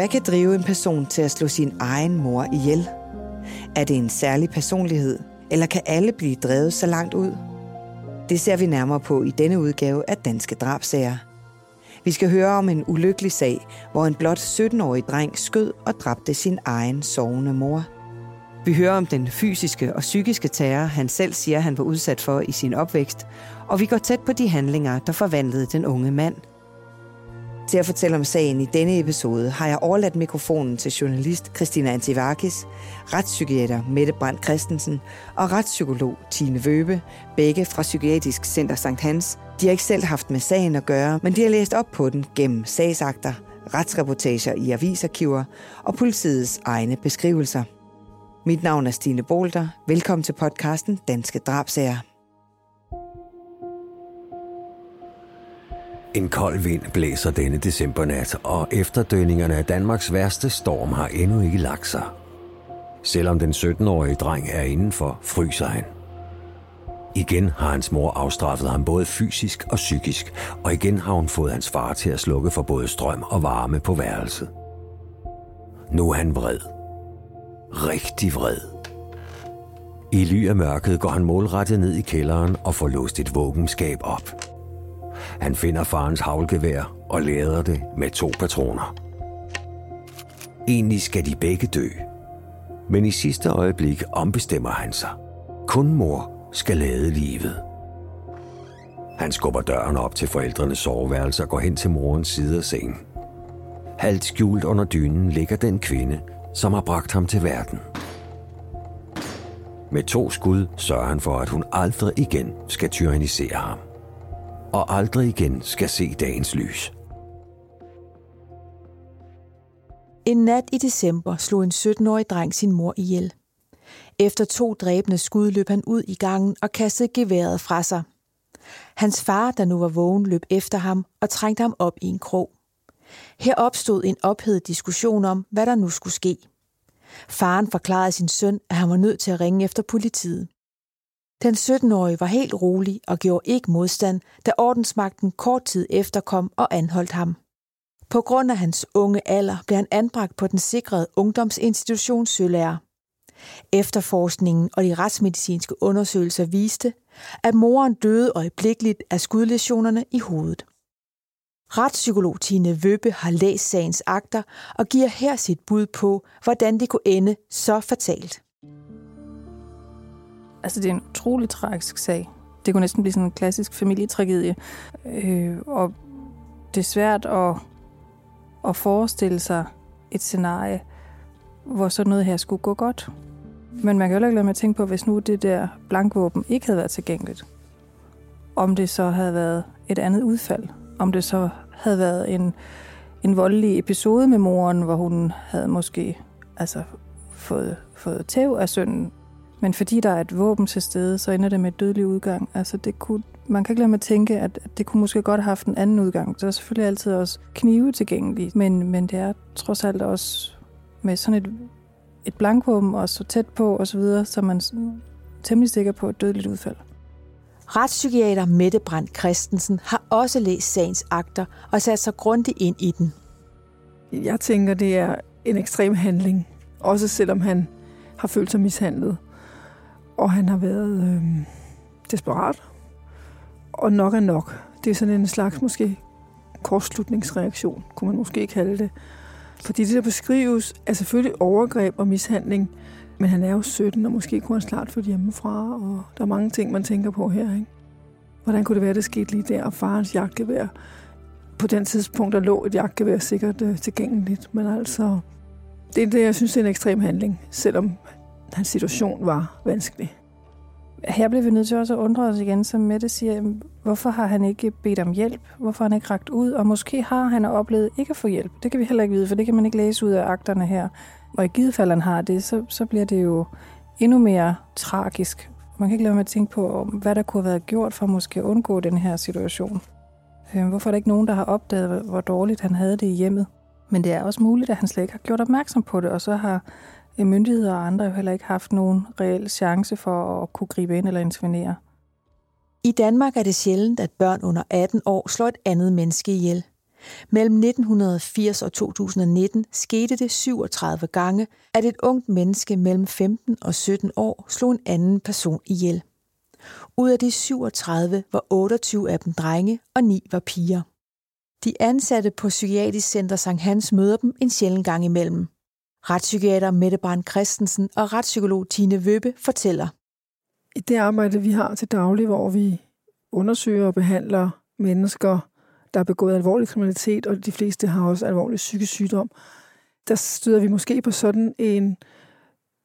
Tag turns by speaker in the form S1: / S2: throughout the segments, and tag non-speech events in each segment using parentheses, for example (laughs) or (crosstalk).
S1: Hvad kan drive en person til at slå sin egen mor ihjel? Er det en særlig personlighed, eller kan alle blive drevet så langt ud? Det ser vi nærmere på i denne udgave af Danske Drabsager. Vi skal høre om en ulykkelig sag, hvor en blot 17-årig dreng skød og dræbte sin egen sovende mor. Vi hører om den fysiske og psykiske terror, han selv siger, han var udsat for i sin opvækst, og vi går tæt på de handlinger, der forvandlede den unge mand – til at fortælle om sagen i denne episode har jeg overladt mikrofonen til journalist Christina Antivakis, retspsykiater Mette Brandt Christensen og retspsykolog Tine Vøbe, begge fra Psykiatrisk Center St. Hans. De har ikke selv haft med sagen at gøre, men de har læst op på den gennem sagsakter, retsreportager i avisarkiver og politiets egne beskrivelser. Mit navn er Stine Bolter. Velkommen til podcasten Danske Drabsager.
S2: En kold vind blæser denne decembernat, og efterdønningerne af Danmarks værste storm har endnu ikke lagt sig. Selvom den 17-årige dreng er indenfor, fryser han. Igen har hans mor afstraffet ham både fysisk og psykisk, og igen har hun fået hans far til at slukke for både strøm og varme på værelset. Nu er han vred. Rigtig vred. I ly af mørket går han målrettet ned i kælderen og får låst et våbenskab op – han finder farens havlgevær og lader det med to patroner. Egentlig skal de begge dø. Men i sidste øjeblik ombestemmer han sig. Kun mor skal lade livet. Han skubber døren op til forældrenes soveværelse og går hen til morens side af sengen. Halvt skjult under dynen ligger den kvinde, som har bragt ham til verden. Med to skud sørger han for, at hun aldrig igen skal tyrannisere ham og aldrig igen skal se dagens lys.
S3: En nat i december slog en 17-årig dreng sin mor ihjel. Efter to dræbende skud løb han ud i gangen og kastede geværet fra sig. Hans far, der nu var vågen, løb efter ham og trængte ham op i en krog. Her opstod en ophedet diskussion om, hvad der nu skulle ske. Faren forklarede sin søn, at han var nødt til at ringe efter politiet. Den 17-årige var helt rolig og gjorde ikke modstand, da ordensmagten kort tid efter kom og anholdt ham. På grund af hans unge alder blev han anbragt på den sikrede ungdomsinstitution Sølærer. Efterforskningen og de retsmedicinske undersøgelser viste, at moren døde øjeblikkeligt af skudlæsionerne i hovedet. Retspsykolog Tine Vøbbe har læst sagens akter og giver her sit bud på, hvordan det kunne ende så fatalt.
S4: Altså, det er en utrolig tragisk sag. Det kunne næsten blive sådan en klassisk familietragedie. Øh, og det er svært at, at forestille sig et scenarie, hvor sådan noget her skulle gå godt. Men man kan jo ikke lade med at tænke på, hvis nu det der blankvåben ikke havde været tilgængeligt. Om det så havde været et andet udfald. Om det så havde været en, en voldelig episode med moren, hvor hun havde måske altså, fået, fået tæv af sønnen, men fordi der er et våben til stede, så ender det med et dødelig udgang. Altså det kunne, man kan ikke lade med at tænke, at det kunne måske godt have haft en anden udgang. Der er selvfølgelig altid også knive tilgængelige, men, men det er trods alt også med sådan et, et blankvåben og så tæt på osv., så, så man temmelig sikker på et dødeligt udfald.
S3: Retspsykiater Mette Brandt Christensen har også læst sagens akter og sat sig grundigt ind i den.
S5: Jeg tænker, det er en ekstrem handling, også selvom han har følt sig mishandlet og han har været øh, desperat. Og nok er nok. Det er sådan en slags måske kortslutningsreaktion, kunne man måske kalde det. Fordi det, der beskrives, er selvfølgelig overgreb og mishandling, men han er jo 17, og måske kunne han snart flytte hjemmefra, og der er mange ting, man tænker på her. Ikke? Hvordan kunne det være, det skete lige der, og farens jagtgevær? På den tidspunkt, der lå et jagtgevær sikkert øh, tilgængeligt, men altså, det er det, jeg synes, det er en ekstrem handling, selvom hans situation var vanskelig.
S4: Her bliver vi nødt til også at undre os igen, som Mette siger, hvorfor har han ikke bedt om hjælp? Hvorfor har han ikke ragt ud? Og måske har han oplevet ikke at få hjælp. Det kan vi heller ikke vide, for det kan man ikke læse ud af akterne her. Og i givet fald han har det, så, så bliver det jo endnu mere tragisk. Man kan ikke lade med at tænke på, hvad der kunne have været gjort for måske at undgå den her situation. Øhm, hvorfor er der ikke nogen, der har opdaget, hvor dårligt han havde det i hjemmet? Men det er også muligt, at han slet ikke har gjort opmærksom på det, og så har myndigheder og andre jo heller ikke haft nogen reel chance for at kunne gribe ind eller intervenere.
S3: I Danmark er det sjældent, at børn under 18 år slår et andet menneske ihjel. Mellem 1980 og 2019 skete det 37 gange, at et ungt menneske mellem 15 og 17 år slog en anden person ihjel. Ud af de 37 var 28 af dem drenge, og 9 var piger. De ansatte på Psykiatrisk Center Sankt Hans møder dem en sjælden gang imellem. Retspsykiater Mette Barn Christensen og retspsykolog Tine Vøbe fortæller.
S5: I det arbejde, vi har til daglig, hvor vi undersøger og behandler mennesker, der har begået alvorlig kriminalitet, og de fleste har også alvorlig psykisk sygdom, der støder vi måske på sådan en,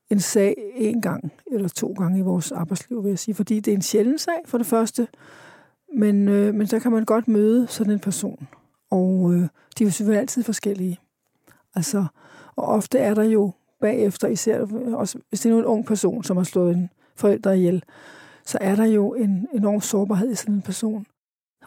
S5: en sag en gang eller to gange i vores arbejdsliv, vil jeg sige. Fordi det er en sjælden sag, for det første, men, øh, men så kan man godt møde sådan en person. Og øh, de er jo selvfølgelig altid forskellige. Altså, og ofte er der jo bagefter, især også, hvis det er en ung person, som har slået en forælder ihjel, så er der jo en enorm sårbarhed i sådan en person.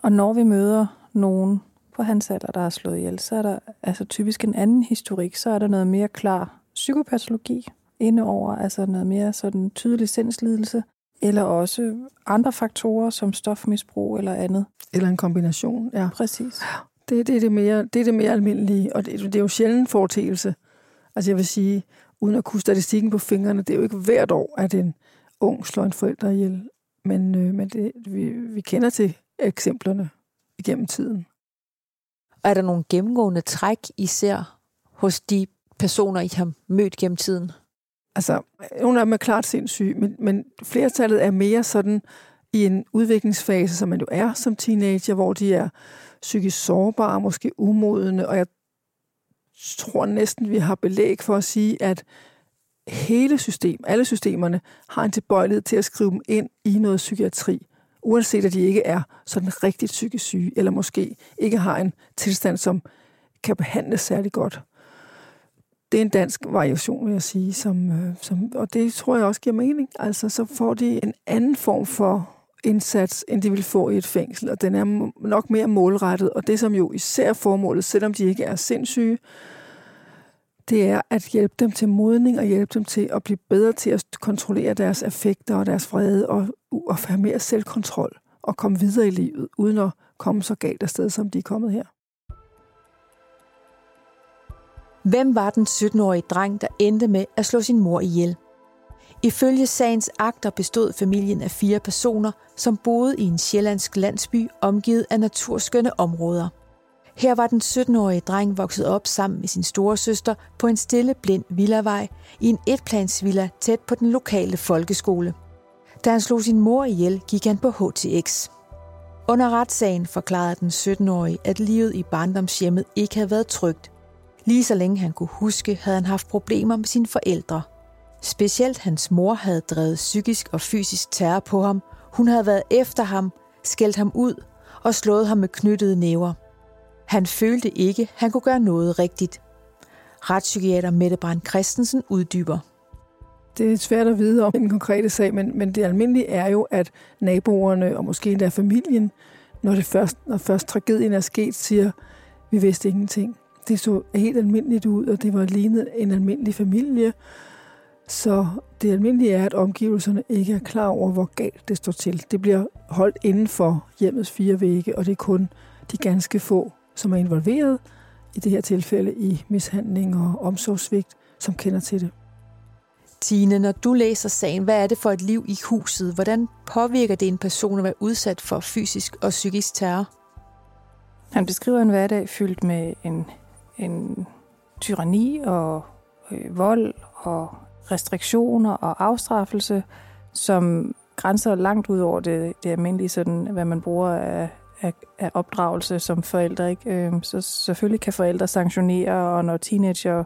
S4: Og når vi møder nogen på hans alder, der har slået ihjel, så er der altså typisk en anden historik. Så er der noget mere klar psykopatologi indeover, altså noget mere sådan tydelig sindslidelse, eller også andre faktorer som stofmisbrug eller andet.
S5: Eller en kombination, ja.
S4: Præcis.
S5: Det, det, er, det, mere, det er det mere almindelige, og det, det er jo sjældent foretagelse. Altså jeg vil sige, uden at kunne statistikken på fingrene, det er jo ikke hvert år, at en ung slår en forælder ihjel. Men, øh, men det, vi, vi kender til eksemplerne igennem tiden.
S3: Er der nogle gennemgående træk, især hos de personer, I har mødt gennem tiden?
S5: Altså, nogle af dem er klart sindssyge, men, men flertallet er mere sådan i en udviklingsfase, som man jo er som teenager, hvor de er psykisk sårbare, måske umodende, og jeg tror næsten, vi har belæg for at sige, at hele system, alle systemerne, har en tilbøjelighed til at skrive dem ind i noget psykiatri, uanset at de ikke er sådan rigtig psykisk syge, eller måske ikke har en tilstand, som kan behandles særlig godt. Det er en dansk variation, vil jeg sige, som, øh, som, og det tror jeg også giver mening. Altså, så får de en anden form for indsats, end de vil få i et fængsel, og den er nok mere målrettet, og det som jo især formålet, selvom de ikke er sindssyge, det er at hjælpe dem til modning og hjælpe dem til at blive bedre til at kontrollere deres affekter og deres vrede og, og have mere selvkontrol og komme videre i livet, uden at komme så galt afsted, som de er kommet her.
S3: Hvem var den 17-årige dreng, der endte med at slå sin mor ihjel? Ifølge sagens akter bestod familien af fire personer, som boede i en sjællandsk landsby omgivet af naturskønne områder. Her var den 17-årige dreng vokset op sammen med sin store søster på en stille blind villavej i en etplansvilla tæt på den lokale folkeskole. Da han slog sin mor ihjel, gik han på HTX. Under retssagen forklarede den 17-årige, at livet i barndomshjemmet ikke havde været trygt. Lige så længe han kunne huske, havde han haft problemer med sine forældre. Specielt hans mor havde drevet psykisk og fysisk terror på ham. Hun havde været efter ham, skældt ham ud og slået ham med knyttede næver – han følte ikke, han kunne gøre noget rigtigt. Retspsykiater Mette Brandt Christensen uddyber.
S5: Det er svært at vide om den konkrete sag, men, men det almindelige er jo, at naboerne og måske endda familien, når, det først, når først tragedien er sket, siger, vi vidste ingenting. Det så helt almindeligt ud, og det var lignet en almindelig familie. Så det almindelige er, at omgivelserne ikke er klar over, hvor galt det står til. Det bliver holdt inden for hjemmets fire vægge, og det er kun de ganske få som er involveret i det her tilfælde i mishandling og omsorgssvigt, som kender til det.
S3: Tine, når du læser sagen, hvad er det for et liv i huset? Hvordan påvirker det en person at være udsat for fysisk og psykisk terror?
S4: Han beskriver en hverdag fyldt med en, en tyranni og øh, vold og restriktioner og afstraffelse, som grænser langt ud over det, det almindelige, sådan, hvad man bruger af af, af opdragelse som forældre. Ikke? Øhm, så selvfølgelig kan forældre sanktionere, og når teenager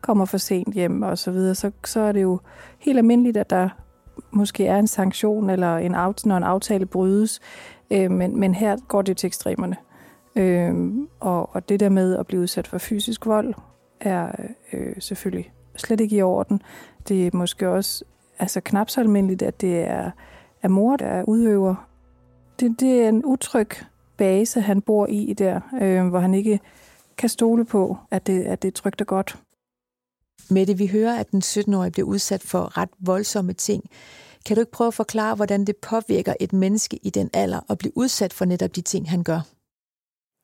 S4: kommer for sent hjem og så videre, så, så er det jo helt almindeligt, at der måske er en sanktion, eller en aft- når en aftale brydes. Øh, men, men her går det til ekstremerne. Øh, og, og det der med at blive udsat for fysisk vold, er øh, selvfølgelig slet ikke i orden. Det er måske også altså knap så almindeligt, at det er, er mor, der er udøver det, det er en utryg base, han bor i der, øh, hvor han ikke kan stole på, at det, at det er trygt og godt.
S3: Mette, vi hører, at den 17-årige bliver udsat for ret voldsomme ting. Kan du ikke prøve at forklare, hvordan det påvirker et menneske i den alder at blive udsat for netop de ting, han gør?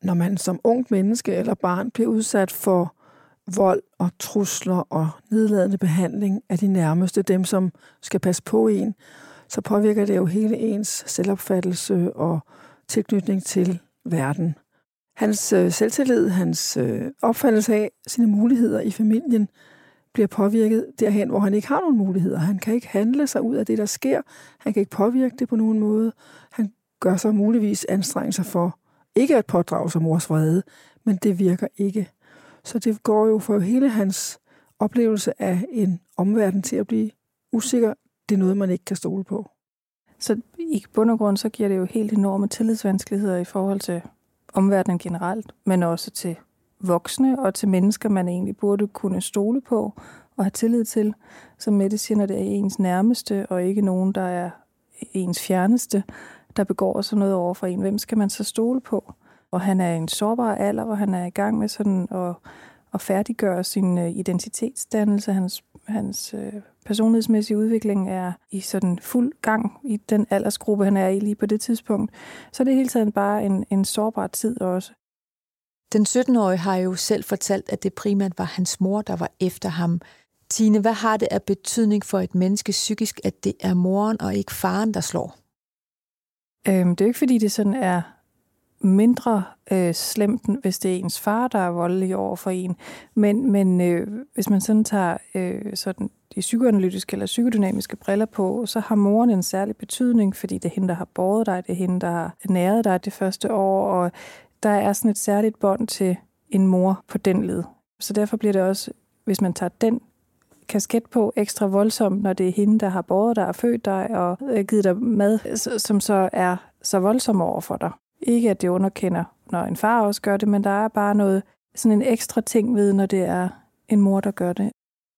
S5: når man som ungt menneske eller barn bliver udsat for vold og trusler og nedladende behandling af de nærmeste, dem som skal passe på en, så påvirker det jo hele ens selvopfattelse og tilknytning til verden. Hans øh, selvtillid, hans øh, opfattelse af sine muligheder i familien, bliver påvirket derhen, hvor han ikke har nogen muligheder. Han kan ikke handle sig ud af det, der sker. Han kan ikke påvirke det på nogen måde. Han gør sig muligvis anstrengelser for ikke at pådrage sig mors vrede, men det virker ikke. Så det går jo for hele hans oplevelse af en omverden til at blive usikker. Det er noget, man ikke kan stole på.
S4: Så i bund og grund, så giver det jo helt enorme tillidsvanskeligheder i forhold til omverdenen generelt, men også til voksne og til mennesker, man egentlig burde kunne stole på og have tillid til. Som Mette siger, når det er ens nærmeste, og ikke nogen, der er ens fjerneste, der begår sådan noget over for en. Hvem skal man så stole på? Og han er i en sårbar alder, hvor han er i gang med sådan at, at færdiggøre sin øh, identitetsdannelse. Hans, hans øh, personlighedsmæssige udvikling er i sådan fuld gang i den aldersgruppe, han er i lige på det tidspunkt. Så det er hele tiden bare en, en sårbar tid også.
S3: Den 17-årige har jo selv fortalt, at det primært var hans mor, der var efter ham. Tine, hvad har det af betydning for et menneske psykisk, at det er moren og ikke faren, der slår?
S4: Øhm, det er jo ikke, fordi det sådan er mindre øh, slemt, hvis det er ens far, der er voldelig over for en. Men, men øh, hvis man sådan tager øh, sådan de psykoanalytiske eller psykodynamiske briller på, så har moren en særlig betydning, fordi det er hende, der har båret dig, det er hende, der har næret dig det første år, og der er sådan et særligt bånd til en mor på den led. Så derfor bliver det også, hvis man tager den kasket på ekstra voldsomt, når det er hende, der har båret dig og født dig og øh, givet dig mad, som så er så voldsom over for dig. Ikke at det underkender, når en far også gør det, men der er bare noget, sådan en ekstra ting ved, når det er en mor, der gør det.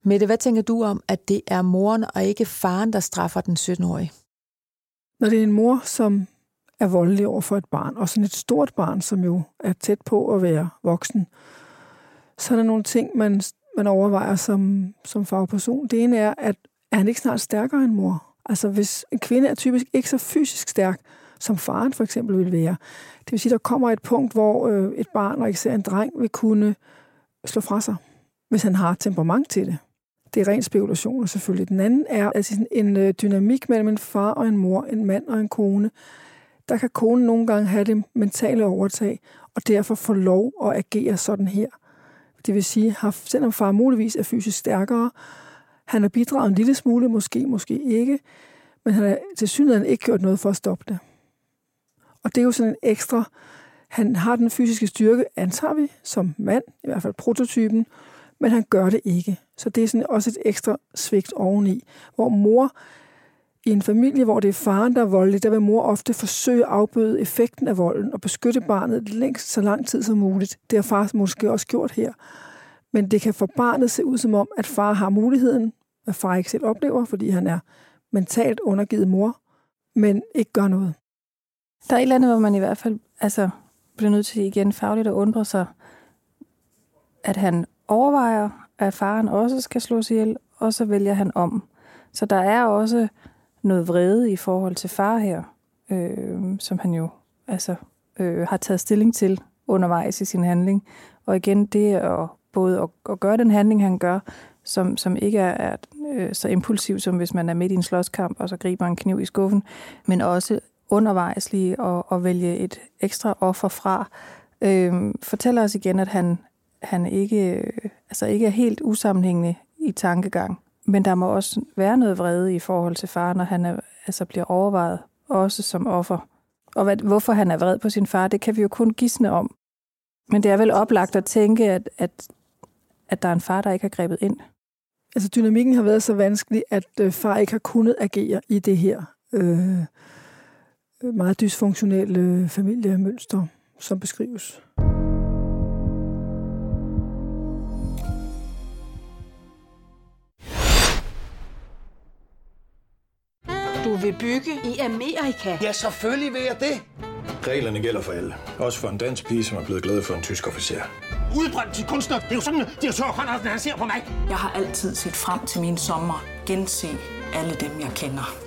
S3: Mette, hvad tænker du om, at det er moren og ikke faren, der straffer den 17-årige?
S5: Når det er en mor, som er voldelig over for et barn, og sådan et stort barn, som jo er tæt på at være voksen, så er der nogle ting, man, man overvejer som, som fagperson. Det ene er, at er han ikke snart stærkere end mor? Altså hvis en kvinde er typisk ikke så fysisk stærk, som faren for eksempel vil være. Det vil sige, der kommer et punkt, hvor øh, et barn, og især en dreng, vil kunne slå fra sig, hvis han har temperament til det. Det er ren spekulation, selvfølgelig. Den anden er altså en øh, dynamik mellem en far og en mor, en mand og en kone. Der kan konen nogle gange have det mentale overtag, og derfor få lov at agere sådan her. Det vil sige, at selvom far muligvis er fysisk stærkere, han har bidraget en lille smule, måske, måske ikke, men han har til synligheden ikke gjort noget for at stoppe det. Og det er jo sådan en ekstra, han har den fysiske styrke, antager vi, som mand, i hvert fald prototypen, men han gør det ikke. Så det er sådan også et ekstra svigt oveni, hvor mor i en familie, hvor det er faren, der er voldelig, der vil mor ofte forsøge at afbøde effekten af volden og beskytte barnet længst så lang tid som muligt. Det har far måske også gjort her. Men det kan for barnet se ud som om, at far har muligheden, at far ikke selv oplever, fordi han er mentalt undergivet mor, men ikke gør noget.
S4: Der er et eller andet, hvor man i hvert fald altså, bliver nødt til igen fagligt at undre sig, at han overvejer, at faren også skal slås ihjel, og så vælger han om. Så der er også noget vrede i forhold til far her, øh, som han jo altså, øh, har taget stilling til undervejs i sin handling. Og igen, det at både at, at gøre den handling, han gør, som, som ikke er, er øh, så impulsiv, som hvis man er midt i en slåskamp, og så griber en kniv i skuffen, men også undervejs lige at, at vælge et ekstra offer fra, øh, fortæller os igen, at han, han ikke, øh, altså ikke er helt usammenhængende i tankegang. Men der må også være noget vrede i forhold til far, når han er, altså bliver overvejet også som offer. Og hvad, hvorfor han er vred på sin far, det kan vi jo kun gisne om. Men det er vel oplagt at tænke, at, at, at der er en far, der ikke har grebet ind.
S5: Altså dynamikken har været så vanskelig, at øh, far ikke har kunnet agere i det her øh, meget dysfunktionelle familiemønster, som beskrives.
S6: Du vil bygge i Amerika?
S7: Ja, selvfølgelig vil jeg det.
S8: Reglerne gælder for alle. Også for en dansk pige, som er blevet glad for en tysk officer.
S7: Udbrændt til kunstner. Det er jo sådan, at de har tørt, han ser på mig.
S6: Jeg har altid set frem til min sommer. Gense alle dem, jeg kender.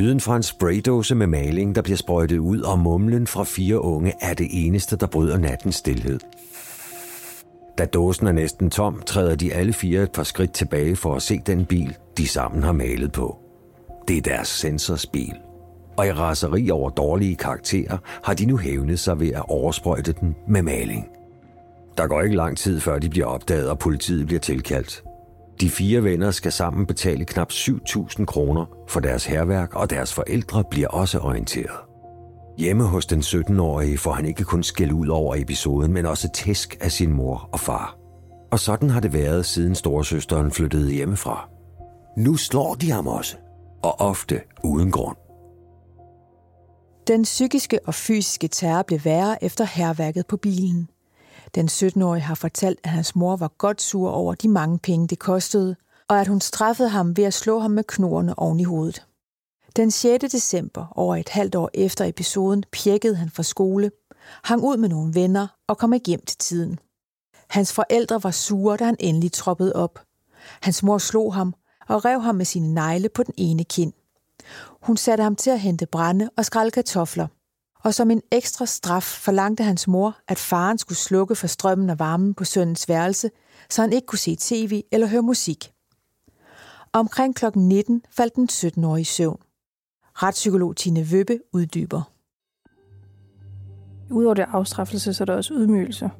S2: Lyden fra en spraydåse med maling, der bliver sprøjtet ud, og mumlen fra fire unge er det eneste, der bryder nattens stillhed. Da dåsen er næsten tom, træder de alle fire et par skridt tilbage for at se den bil, de sammen har malet på. Det er deres sensors bil. Og i raseri over dårlige karakterer har de nu hævnet sig ved at oversprøjte den med maling. Der går ikke lang tid, før de bliver opdaget, og politiet bliver tilkaldt. De fire venner skal sammen betale knap 7.000 kroner for deres herværk, og deres forældre bliver også orienteret. Hjemme hos den 17-årige får han ikke kun skæld ud over episoden, men også tæsk af sin mor og far. Og sådan har det været, siden storesøsteren flyttede hjemmefra. Nu slår de ham også, og ofte uden grund.
S3: Den psykiske og fysiske terror blev værre efter herværket på bilen. Den 17-årige har fortalt, at hans mor var godt sur over de mange penge, det kostede, og at hun straffede ham ved at slå ham med knorene oven i hovedet. Den 6. december, over et halvt år efter episoden, pjekkede han fra skole, hang ud med nogle venner og kom hjem til tiden. Hans forældre var sure, da han endelig troppede op. Hans mor slog ham og rev ham med sine negle på den ene kind. Hun satte ham til at hente brænde og skrælle kartofler. Og som en ekstra straf forlangte hans mor, at faren skulle slukke for strømmen og varmen på sønnens værelse, så han ikke kunne se tv eller høre musik. Omkring kl. 19 faldt den 17-årige i søvn. Retspsykolog Tine Vøbbe uddyber.
S4: Udover det afstraffelse, så er der også ydmygelse.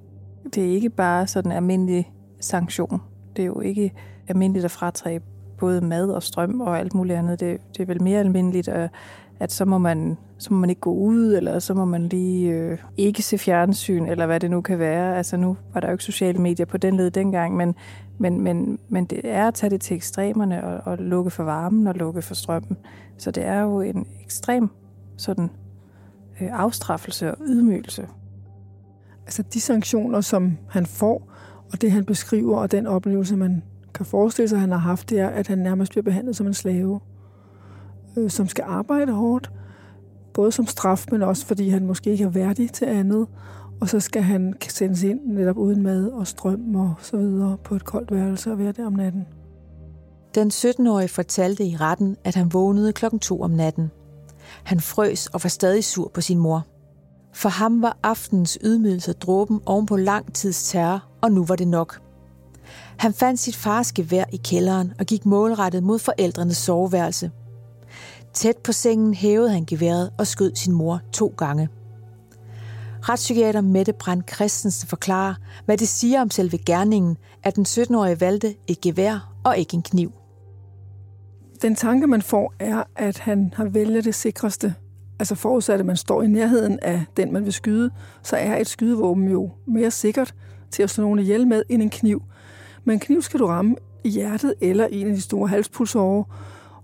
S4: Det er ikke bare sådan en almindelig sanktion. Det er jo ikke almindeligt at fratræde både mad og strøm og alt muligt andet. Det, det er vel mere almindeligt, at, at så, må man, så må man ikke gå ud, eller så må man lige øh, ikke se fjernsyn, eller hvad det nu kan være. Altså nu var der jo ikke sociale medier på den led dengang, men, men, men, men det er at tage det til ekstremerne og, og lukke for varmen og lukke for strømmen. Så det er jo en ekstrem sådan øh, afstraffelse og ydmygelse.
S5: Altså de sanktioner, som han får, og det han beskriver, og den oplevelse, man kan forestille sig, han har haft, det er, at han nærmest bliver behandlet som en slave, øh, som skal arbejde hårdt, både som straf, men også fordi han måske ikke er værdig til andet, og så skal han sendes ind netop uden mad og strøm og så videre på et koldt værelse og være der om natten.
S3: Den 17-årige fortalte i retten, at han vågnede klokken 2 om natten. Han frøs og var stadig sur på sin mor. For ham var aftens ydmygelse dråben oven på lang tids terror, og nu var det nok. Han fandt sit fars gevær i kælderen og gik målrettet mod forældrenes soveværelse. Tæt på sengen hævede han geværet og skød sin mor to gange. Retspsykiater Mette Brand Christensen forklarer, hvad det siger om selve gerningen, at den 17-årige valgte et gevær og ikke en kniv.
S5: Den tanke, man får, er, at han har vælget det sikreste. Altså forudsat, at man står i nærheden af den, man vil skyde, så er et skydevåben jo mere sikkert til at slå nogen ihjel med end en kniv. Men en kniv skal du ramme i hjertet eller en af de store halspulsårer,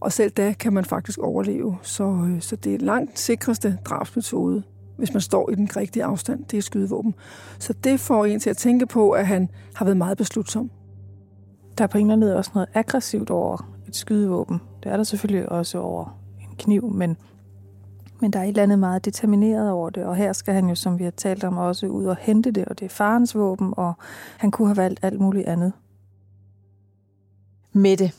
S5: og selv da kan man faktisk overleve. Så, øh, så det er langt sikreste drabsmetode, hvis man står i den rigtige afstand. Det er skydevåben. Så det får en til at tænke på, at han har været meget beslutsom.
S4: Der er på en eller anden måde også noget aggressivt over et skydevåben. Det er der selvfølgelig også over en kniv, men, men der er et eller andet meget determineret over det. Og her skal han jo, som vi har talt om, også ud og hente det, og det er farens våben, og han kunne have valgt alt muligt andet.
S3: Mette,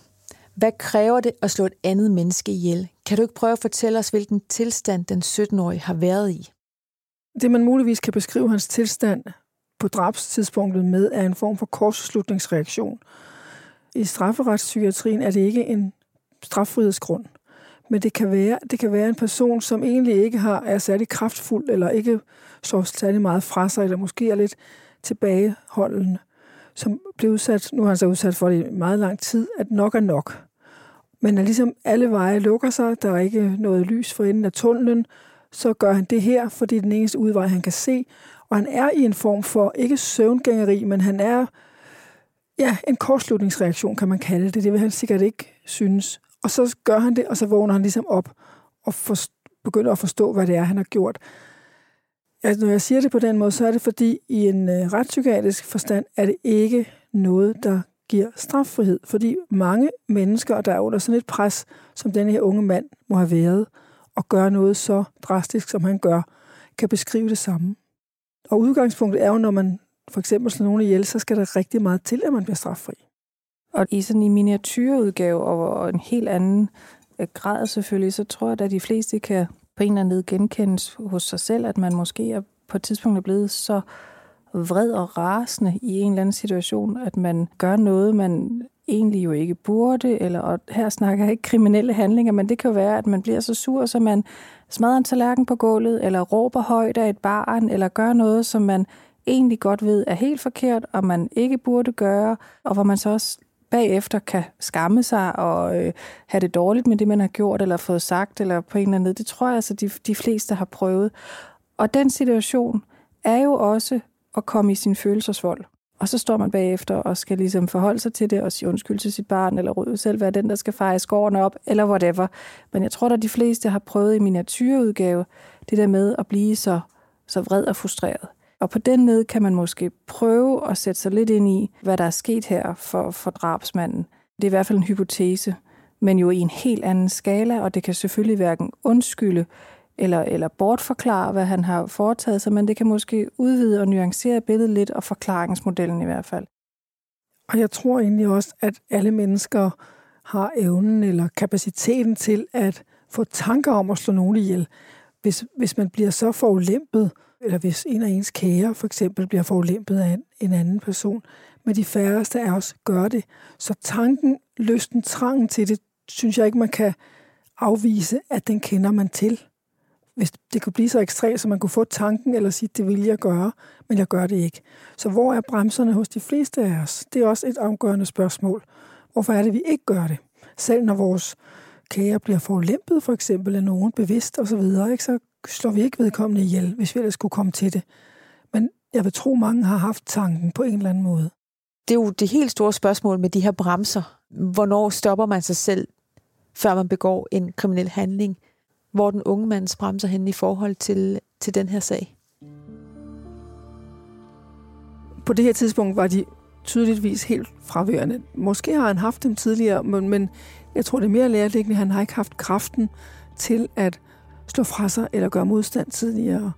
S3: hvad kræver det at slå et andet menneske ihjel? Kan du ikke prøve at fortælle os, hvilken tilstand den 17-årige har været i?
S5: Det, man muligvis kan beskrive hans tilstand på drabstidspunktet med, er en form for kortslutningsreaktion. I strafferetspsykiatrien er det ikke en straffrihedsgrund, men det kan være, det kan være en person, som egentlig ikke har, er særlig kraftfuld, eller ikke så særlig meget fra sig, eller måske er lidt tilbageholdende, som bliver udsat, nu har han så udsat for det i meget lang tid, at nok er nok. Men når ligesom alle veje lukker sig, der er ikke noget lys for enden af tunnelen, så gør han det her, fordi det er den eneste udvej, han kan se. Og han er i en form for, ikke søvngængeri, men han er ja, en kortslutningsreaktion, kan man kalde det. Det vil han sikkert ikke synes. Og så gør han det, og så vågner han ligesom op og forst- begynder at forstå, hvad det er, han har gjort. Altså, når jeg siger det på den måde, så er det fordi, i en øh, retspsykiatrisk forstand, er det ikke noget, der giver straffrihed. Fordi mange mennesker, der er under sådan et pres, som denne her unge mand må have været, og gøre noget så drastisk, som han gør, kan beskrive det samme. Og udgangspunktet er jo, når man for eksempel slår nogen ihjel, så skal der rigtig meget til, at man bliver straffri.
S4: Og i sådan en miniatyrudgave og en helt anden øh, grad selvfølgelig, så tror jeg, at de fleste kan på en eller anden led genkendes hos sig selv, at man måske er på et tidspunkt er blevet så vred og rasende i en eller anden situation, at man gør noget, man egentlig jo ikke burde, eller og her snakker jeg ikke kriminelle handlinger, men det kan jo være, at man bliver så sur, så man smadrer en tallerken på gulvet, eller råber højt af et barn, eller gør noget, som man egentlig godt ved er helt forkert, og man ikke burde gøre, og hvor man så også bagefter kan skamme sig og øh, have det dårligt med det, man har gjort eller fået sagt, eller på en eller anden Det tror jeg altså, de, de fleste har prøvet. Og den situation er jo også at komme i sin følelsesvold. Og så står man bagefter og skal ligesom forholde sig til det og sige undskyld til sit barn, eller selv være den, der skal feje skårene op, eller whatever. Men jeg tror, at de fleste har prøvet i miniatyrudgave det der med at blive så, så vred og frustreret. Og på den måde kan man måske prøve at sætte sig lidt ind i, hvad der er sket her for, for drabsmanden. Det er i hvert fald en hypotese, men jo i en helt anden skala, og det kan selvfølgelig hverken undskylde eller, eller bortforklare, hvad han har foretaget sig, men det kan måske udvide og nuancere billedet lidt, og forklaringsmodellen i hvert fald.
S5: Og jeg tror egentlig også, at alle mennesker har evnen eller kapaciteten til at få tanker om at slå nogen ihjel. Hvis, hvis man bliver så forulæmpet, eller hvis en af ens kære for eksempel bliver forulæmpet af en, en anden person, men de færreste af os gør det. Så tanken, lysten, trangen til det, synes jeg ikke, man kan afvise, at den kender man til. Hvis det kunne blive så ekstremt, så man kunne få tanken eller sige, det vil jeg gøre, men jeg gør det ikke. Så hvor er bremserne hos de fleste af os? Det er også et afgørende spørgsmål. Hvorfor er det, vi ikke gør det? Selv når vores kære bliver forlæmpet, for eksempel af nogen bevidst osv., ikke, så slår vi ikke vedkommende ihjel, hvis vi ellers skulle komme til det. Men jeg vil tro, mange har haft tanken på en eller anden måde.
S3: Det er jo det helt store spørgsmål med de her bremser. Hvornår stopper man sig selv, før man begår en kriminel handling? Hvor den unge mands bremser hen i forhold til, til den her sag?
S5: På det her tidspunkt var de tydeligvis helt fraværende. Måske har han haft dem tidligere, men, men jeg tror, det er mere lærerliggende. Han har ikke haft kraften til at slå fra sig eller gøre modstand tidligere.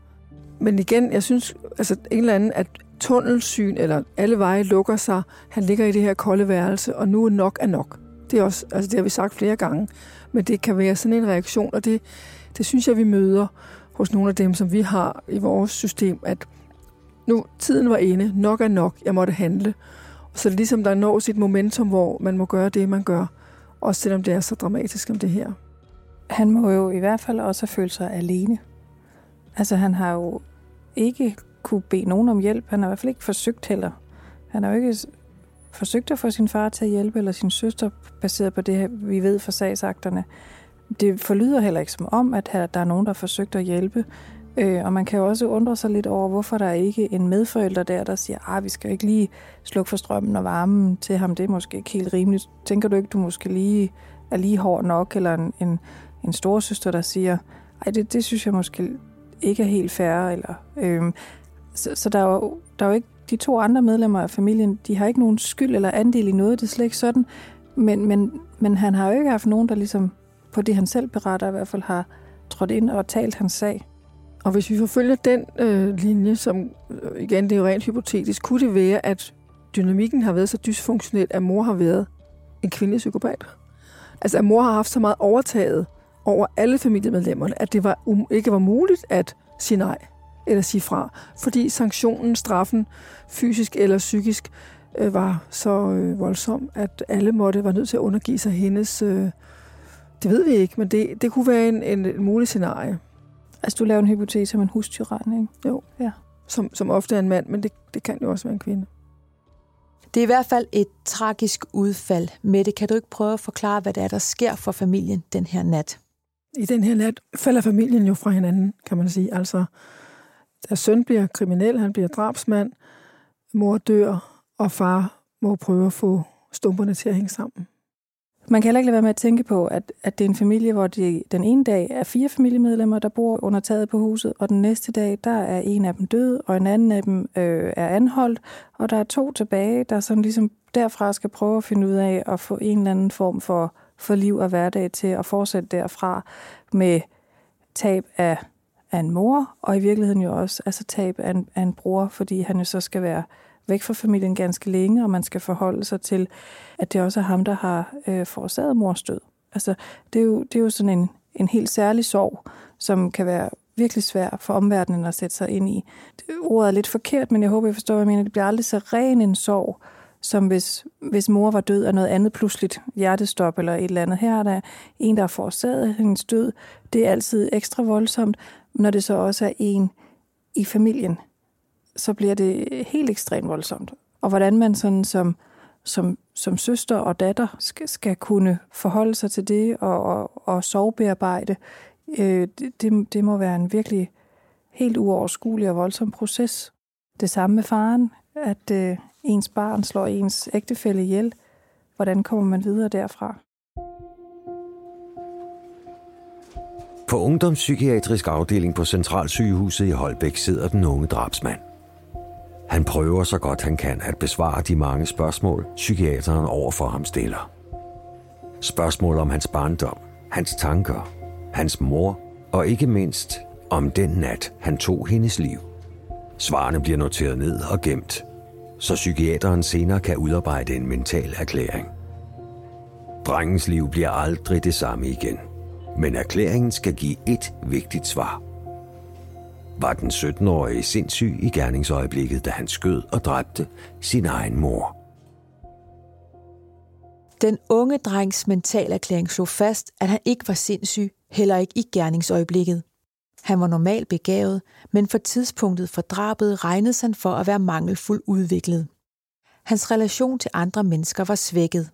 S5: Men igen, jeg synes, altså en eller anden, at tunnelsyn eller alle veje lukker sig. Han ligger i det her kolde værelse, og nu er nok er nok. Det, er også, altså det har vi sagt flere gange, men det kan være sådan en reaktion, og det, det synes jeg, vi møder hos nogle af dem, som vi har i vores system, at nu tiden var inde, nok er nok, jeg måtte handle. Så det er ligesom, der når sit momentum, hvor man må gøre det, man gør, også selvom det er så dramatisk som det her.
S4: Han må jo i hvert fald også have følt sig alene. Altså han har jo ikke kunne bede nogen om hjælp. Han har i hvert fald ikke forsøgt heller. Han har jo ikke forsøgt at få sin far til at hjælpe, eller sin søster, baseret på det, vi ved fra sagsakterne. Det forlyder heller ikke som om, at der er nogen, der har forsøgt at hjælpe. Øh, og man kan jo også undre sig lidt over, hvorfor der er ikke en medforælder der, der siger, at ah, vi skal ikke lige slukke for strømmen og varmen til ham. Det er måske ikke helt rimeligt. Tænker du ikke, du måske lige er lige hård nok, eller en, en, en storesøster, der siger, ej, det, det synes jeg måske ikke er helt fair. Eller, øhm, så, så der, er jo, der er jo ikke de to andre medlemmer af familien, de har ikke nogen skyld eller andel i noget, det er slet ikke sådan. Men, men, men han har jo ikke haft nogen, der ligesom på det, han selv beretter, i hvert fald har trådt ind og talt hans sag.
S5: Og hvis vi forfølger den øh, linje, som øh, igen, det er jo rent hypotetisk, kunne det være, at dynamikken har været så dysfunktionel, at mor har været en kvindelig psykopat? Altså, at mor har haft så meget overtaget over alle familiemedlemmerne, at det var, um, ikke var muligt at sige nej eller sige fra, fordi sanktionen, straffen, fysisk eller psykisk, øh, var så øh, voldsom, at alle måtte være nødt til at undergive sig hendes... Øh, det ved vi ikke, men det, det kunne være en, en, en mulig scenarie.
S4: Altså, du laver en hypotese om en hustyran, ikke?
S5: Jo.
S4: Ja.
S5: Som, som ofte er en mand, men det, det kan jo også være en kvinde.
S3: Det er i hvert fald et tragisk udfald. Mette, kan du ikke prøve at forklare, hvad det er, der sker for familien den her nat?
S5: I den her nat falder familien jo fra hinanden, kan man sige. Altså, deres søn bliver kriminel, han bliver drabsmand, mor dør, og far må prøve at få stumperne til at hænge sammen.
S4: Man kan heller ikke lade være med at tænke på, at, at det er en familie, hvor de, den ene dag er fire familiemedlemmer, der bor under taget på huset, og den næste dag, der er en af dem død, og en anden af dem øh, er anholdt, og der er to tilbage, der sådan ligesom derfra skal prøve at finde ud af at få en eller anden form for, for liv og hverdag til at fortsætte derfra med tab af, af en mor, og i virkeligheden jo også altså tab af en, af en bror, fordi han jo så skal være væk fra familien ganske længe, og man skal forholde sig til, at det også er ham, der har øh, forårsaget mors død. Altså, det er jo, det er jo sådan en, en helt særlig sorg, som kan være virkelig svær for omverdenen at sætte sig ind i. Det, Ordet er lidt forkert, men jeg håber, jeg forstår, hvad jeg mener. Det bliver aldrig så ren en sorg, som hvis, hvis mor var død af noget andet pludseligt, hjertestop eller et eller andet. Her er der en, der har forårsaget hendes død. Det er altid ekstra voldsomt, når det så også er en i familien, så bliver det helt ekstremt voldsomt. Og hvordan man sådan som, som, som søster og datter skal, skal kunne forholde sig til det og, og, og sovebearbejde, øh, det, det må være en virkelig helt uoverskuelig og voldsom proces. Det samme med faren, at øh, ens barn slår ens ægtefælle ihjel. Hvordan kommer man videre derfra?
S2: På ungdomspsykiatrisk afdeling på Centralsygehuset i Holbæk sidder den unge drabsmand. Han prøver så godt han kan at besvare de mange spørgsmål, psykiateren overfor ham stiller. Spørgsmål om hans barndom, hans tanker, hans mor og ikke mindst om den nat, han tog hendes liv. Svarene bliver noteret ned og gemt, så psykiateren senere kan udarbejde en mental erklæring. Drengens liv bliver aldrig det samme igen, men erklæringen skal give et vigtigt svar – var den 17-årige sindssyg i gerningsøjeblikket, da han skød og dræbte sin egen mor.
S3: Den unge drengs mentalerklæring slog fast, at han ikke var sindssyg, heller ikke i gerningsøjeblikket. Han var normalt begavet, men for tidspunktet for drabet regnedes han for at være mangelfuld udviklet. Hans relation til andre mennesker var svækket.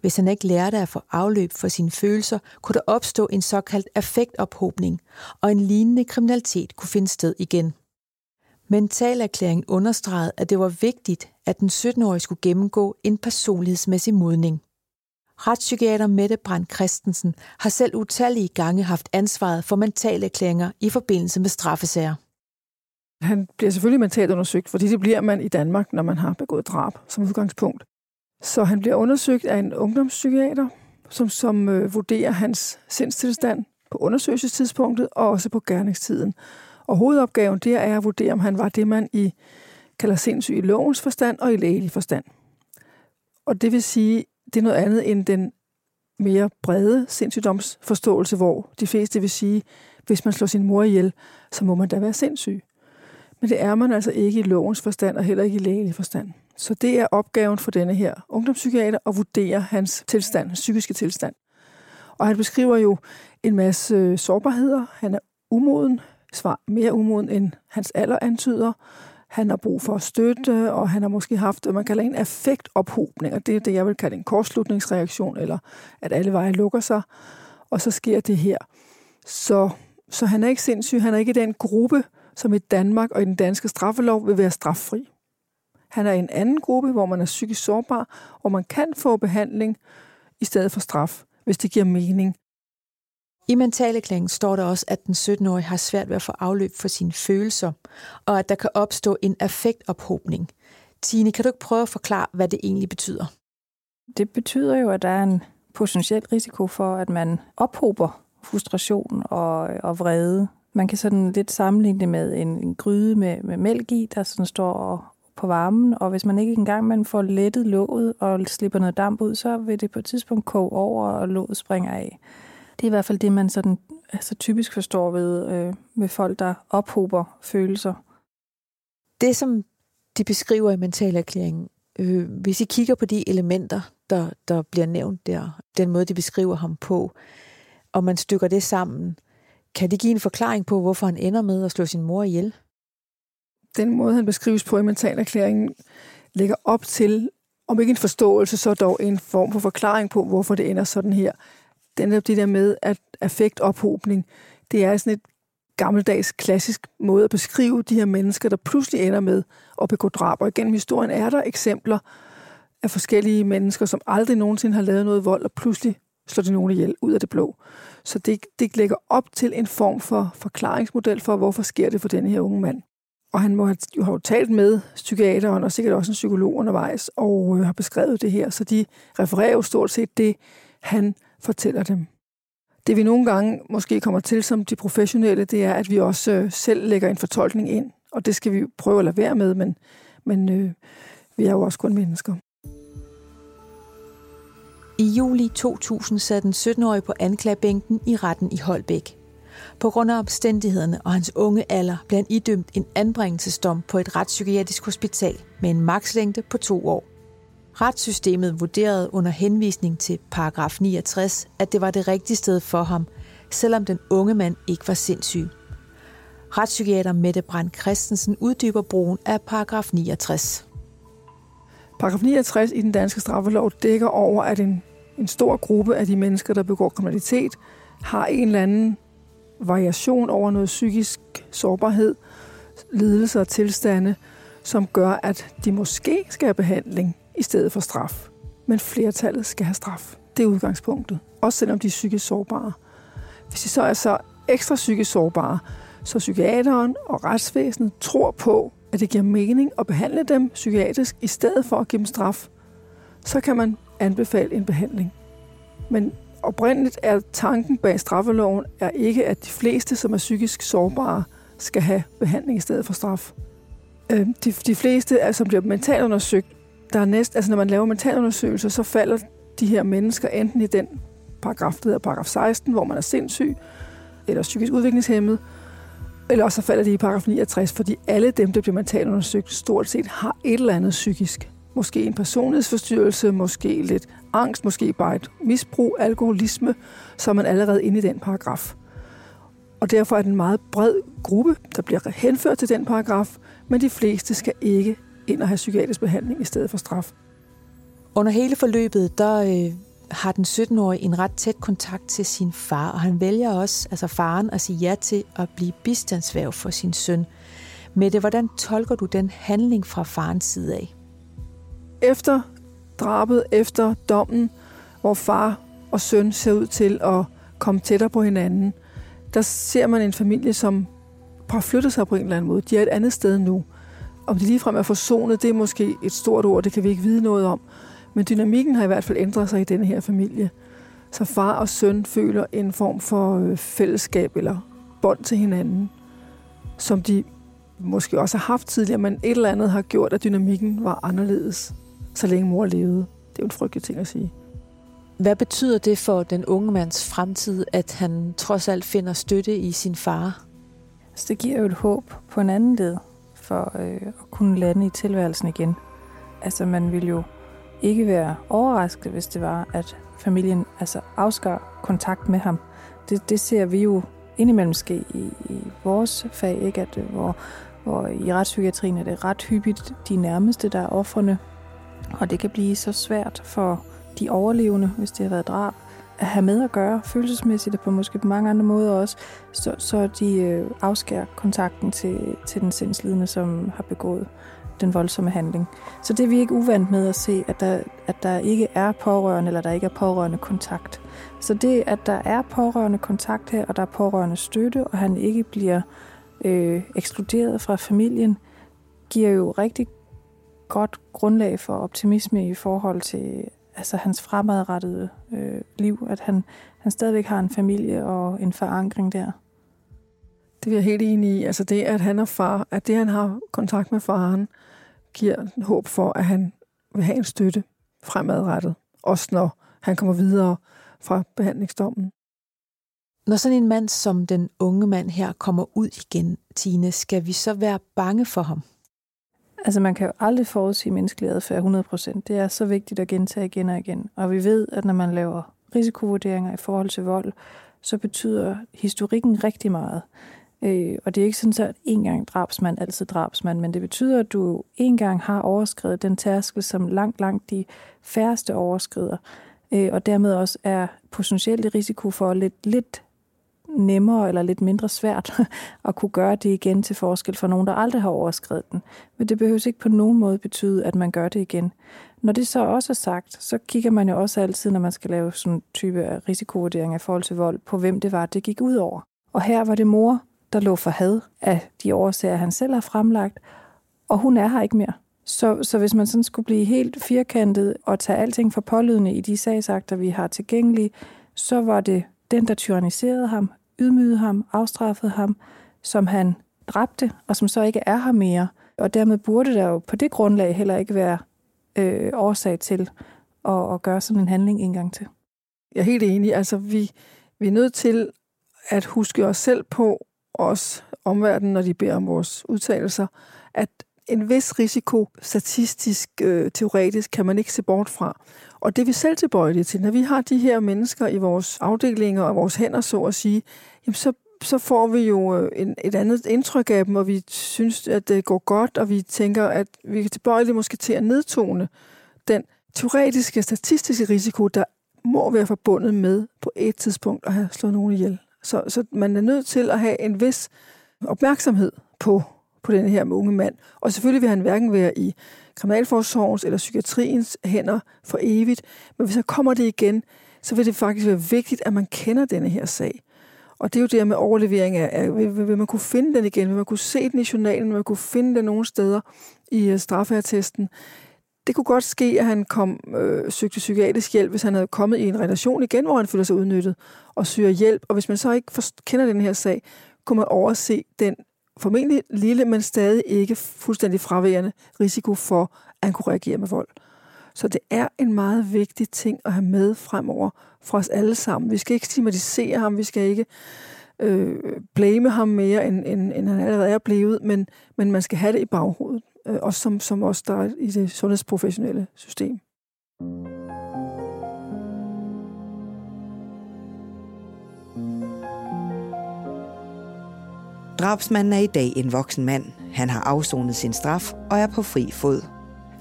S3: Hvis han ikke lærte at få afløb for sine følelser, kunne der opstå en såkaldt affektophobning, og en lignende kriminalitet kunne finde sted igen. Mentalerklæringen understregede, at det var vigtigt, at den 17-årige skulle gennemgå en personlighedsmæssig modning. Retspsykiater Mette Brandt Christensen har selv utallige gange haft ansvaret for mentalerklæringer i forbindelse med straffesager.
S5: Han bliver selvfølgelig mentalt undersøgt, fordi det bliver man i Danmark, når man har begået drab som udgangspunkt. Så han bliver undersøgt af en ungdomspsykiater, som, som øh, vurderer hans sindstilstand på undersøgelsestidspunktet og også på gerningstiden. Og hovedopgaven der er at vurdere, om han var det, man i kalder sindssyg i lovens forstand og i lægelig forstand. Og det vil sige, det er noget andet end den mere brede sindssygdomsforståelse, hvor de fleste vil sige, hvis man slår sin mor ihjel, så må man da være sindssyg. Men det er man altså ikke i lovens forstand og heller ikke i lægelig forstand. Så det er opgaven for denne her ungdomspsykiater at vurdere hans tilstand, hans psykiske tilstand. Og han beskriver jo en masse øh, sårbarheder. Han er umoden, svar mere umoden end hans alder antyder. Han har brug for støtte, og han har måske haft, man kalder en affektophobning, og det er det, jeg vil kalde en kortslutningsreaktion, eller at alle veje lukker sig, og så sker det her. Så, så han er ikke sindssyg, han er ikke i den gruppe, som i Danmark og i den danske straffelov vil være straffri. Han er i en anden gruppe, hvor man er psykisk sårbar, og man kan få behandling i stedet for straf, hvis det giver mening.
S3: I mentaleklæringen står der også, at den 17-årige har svært ved at få afløb for sine følelser, og at der kan opstå en affektophobning. Tine, kan du ikke prøve at forklare, hvad det egentlig betyder?
S4: Det betyder jo, at der er en potentiel risiko for, at man ophober frustration og, og vrede. Man kan sådan lidt sammenligne det med en, en gryde med, med mælk i, der sådan står og, på varmen, og hvis man ikke engang man får lettet låget og slipper noget damp ud, så vil det på et tidspunkt koge over, og låget springer af. Det er i hvert fald det, man sådan, altså typisk forstår ved, øh, ved folk, der ophober følelser.
S3: Det, som de beskriver i mentalerklæringen, øh, hvis I kigger på de elementer, der, der bliver nævnt der, den måde, de beskriver ham på, og man stykker det sammen, kan det give en forklaring på, hvorfor han ender med at slå sin mor ihjel?
S5: Den måde, han beskrives på i mentalerklæringen, lægger op til om ikke en forståelse, så dog en form for forklaring på, hvorfor det ender sådan her. Den er det der med, at affektophobning, det er sådan et gammeldags, klassisk måde at beskrive de her mennesker, der pludselig ender med at begå drab. Og igennem historien er der eksempler af forskellige mennesker, som aldrig nogensinde har lavet noget vold, og pludselig slår de nogen ihjel ud af det blå. Så det, det lægger op til en form for forklaringsmodel for, hvorfor sker det for denne her unge mand. Og han må have, jo have talt med psykiateren, og sikkert også en psykolog undervejs, og øh, har beskrevet det her. Så de refererer jo stort set det, han fortæller dem. Det vi nogle gange måske kommer til som de professionelle, det er, at vi også øh, selv lægger en fortolkning ind. Og det skal vi prøve at lade være med, men, men øh, vi er jo også kun mennesker.
S3: I juli 2000 sad den 17-årige på anklagebænken i retten i Holbæk. På grund af omstændighederne og hans unge alder blev han idømt en anbringelsesdom på et retspsykiatrisk hospital med en makslængde på to år. Retssystemet vurderede under henvisning til paragraf 69, at det var det rigtige sted for ham, selvom den unge mand ikke var sindssyg. Retspsykiater Mette Brandt Christensen uddyber brugen af paragraf 69.
S5: Paragraf 69 i den danske straffelov dækker over, at en, en stor gruppe af de mennesker, der begår kriminalitet, har en eller anden variation over noget psykisk sårbarhed, lidelser og tilstande, som gør, at de måske skal have behandling i stedet for straf. Men flertallet skal have straf. Det er udgangspunktet. Også selvom de er psykisk sårbare. Hvis de så er så ekstra psykisk sårbare, så psykiateren og retsvæsenet tror på, at det giver mening at behandle dem psykiatrisk i stedet for at give dem straf, så kan man anbefale en behandling. Men oprindeligt er tanken bag straffeloven er ikke, at de fleste, som er psykisk sårbare, skal have behandling i stedet for straf. Øh, de, de fleste, altså, som bliver mentalt undersøgt, der er næst, altså når man laver mentalundersøgelser, så falder de her mennesker enten i den paragraf, der hedder paragraf 16, hvor man er sindssyg, eller psykisk udviklingshemmet, eller også så falder de i paragraf 69, fordi alle dem, der bliver mentalundersøgt, stort set har et eller andet psykisk. Måske en personlighedsforstyrrelse, måske lidt angst, måske bare et misbrug, alkoholisme, så er man allerede inde i den paragraf. Og derfor er det en meget bred gruppe, der bliver henført til den paragraf, men de fleste skal ikke ind og have psykiatrisk behandling i stedet for straf.
S3: Under hele forløbet, der øh, har den 17-årige en ret tæt kontakt til sin far, og han vælger også, altså faren, at sige ja til at blive bistandsværv for sin søn. Mette, hvordan tolker du den handling fra farens side af?
S5: Efter drabet, efter dommen, hvor far og søn ser ud til at komme tættere på hinanden, der ser man en familie, som har flyttet sig på en eller anden måde. De er et andet sted nu. Om de ligefrem er forsonet, det er måske et stort ord, det kan vi ikke vide noget om. Men dynamikken har i hvert fald ændret sig i denne her familie. Så far og søn føler en form for øh, fællesskab eller bånd til hinanden, som de måske også har haft tidligere, men et eller andet har gjort, at dynamikken var anderledes, så længe mor levede. Det er jo en frygtelig ting at sige.
S3: Hvad betyder det for den unge mands fremtid, at han trods alt finder støtte i sin far?
S4: Altså, det giver jo et håb på en anden led for øh, at kunne lande i tilværelsen igen. Altså man ville jo ikke være overrasket, hvis det var, at familien altså afskar kontakt med ham. Det, det ser vi jo indimellem ske i, i vores fag, ikke? At, øh, hvor, hvor i retspsykiatrien er det ret hyppigt de nærmeste, der er offrene. Og det kan blive så svært for de overlevende, hvis det har været drab, at have med at gøre, følelsesmæssigt og på måske på mange andre måder også, så, så de øh, afskærer kontakten til, til den sindslidende, som har begået den voldsomme handling. Så det er vi ikke uvant med at se, at der, at der ikke er pårørende, eller der ikke er pårørende kontakt. Så det, at der er pårørende kontakt her, og der er pårørende støtte, og han ikke bliver øh, ekskluderet fra familien, giver jo rigtig godt grundlag for optimisme i forhold til altså hans fremadrettede øh, liv, at han, han stadigvæk har en familie og en forankring der.
S5: Det er jeg helt enig i. Altså det, at han er far, at det, han har kontakt med faren, giver håb for, at han vil have en støtte fremadrettet. Også når han kommer videre fra behandlingsdommen.
S3: Når sådan en mand som den unge mand her kommer ud igen, Tine, skal vi så være bange for ham?
S4: Altså man kan jo aldrig forudsige menneskelig adfærd 100%. Det er så vigtigt at gentage igen og igen. Og vi ved, at når man laver risikovurderinger i forhold til vold, så betyder historikken rigtig meget. Øh, og det er ikke sådan, at en gang drabsmand, altid drabsmand, men det betyder, at du en gang har overskrevet den tærskel, som langt, langt de færreste overskrider, øh, og dermed også er potentielt i risiko for lidt, lidt nemmere eller lidt mindre svært (laughs) at kunne gøre det igen til forskel for nogen, der aldrig har overskrevet den. Men det behøver ikke på nogen måde betyde, at man gør det igen. Når det så også er sagt, så kigger man jo også altid, når man skal lave sådan en type af risikovurdering af forhold til vold, på hvem det var, det gik ud over. Og her var det mor, der lå for had af de årsager, han selv har fremlagt, og hun er her ikke mere. Så, så hvis man sådan skulle blive helt firkantet og tage alting for pålydende i de sagsakter, vi har tilgængelige, så var det den, der tyranniserede ham, ydmygede ham, afstraffede ham, som han dræbte, og som så ikke er her mere. Og dermed burde der jo på det grundlag heller ikke være øh, årsag til at, at gøre sådan en handling en gang til.
S5: Jeg er helt enig. Altså, vi, vi er nødt til at huske os selv på, os omverdenen, når de beder om vores udtalelser, at en vis risiko, statistisk, øh, teoretisk, kan man ikke se bort fra. Og det er vi selv tilbøjelige til. Når vi har de her mennesker i vores afdelinger og vores hænder, så at sige, jamen så, så får vi jo øh, en, et andet indtryk af dem, og vi synes, at det går godt, og vi tænker, at vi er tilbøjelige måske til at nedtone den teoretiske, statistiske risiko, der må være forbundet med på et tidspunkt at have slået nogen ihjel. Så, så man er nødt til at have en vis opmærksomhed på, på den her unge mand. Og selvfølgelig vil han hverken være i kriminalforsorgens eller psykiatriens hænder for evigt, men hvis han kommer det igen, så vil det faktisk være vigtigt, at man kender denne her sag. Og det er jo det med overlevering af, vil, vil man kunne finde den igen, vil man kunne se den i journalen, vil man kunne finde den nogle steder i øh. Det kunne godt ske, at han kom øh, søgte psykiatrisk hjælp, hvis han havde kommet i en relation igen, hvor han føler sig udnyttet og søger hjælp. Og hvis man så ikke kender den her sag, kunne man overse den formentlig lille, men stadig ikke fuldstændig fraværende risiko for, at han kunne reagere med vold. Så det er en meget vigtig ting at have med fremover for os alle sammen. Vi skal ikke stigmatisere ham, vi skal ikke øh, blame ham mere, end, end, end han allerede er blevet, men, men man skal have det i baghovedet, øh, også som, som os, der er i det sundhedsprofessionelle system.
S1: Drabsmanden er i dag en voksen mand. Han har afsonet sin straf og er på fri fod.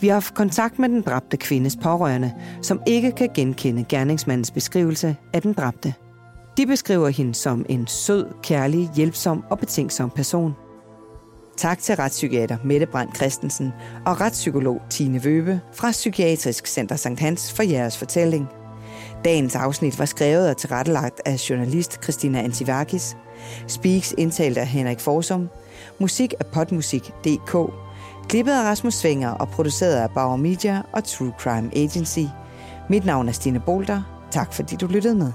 S1: Vi har haft kontakt med den dræbte kvindes pårørende, som ikke kan genkende gerningsmandens beskrivelse af den dræbte. De beskriver hende som en sød, kærlig, hjælpsom og betænksom person. Tak til retspsykiater Mette Brandt Christensen og retspsykolog Tine Vøbe fra Psykiatrisk Center Sankt Hans for jeres fortælling. Dagens afsnit var skrevet og tilrettelagt af journalist Christina Antivakis. Speaks indtalt af Henrik Forsum. Musik af potmusik.dk. Klippet af Rasmus Svinger og produceret af Bauer Media og True Crime Agency. Mit navn er Stine Bolter. Tak fordi du lyttede med.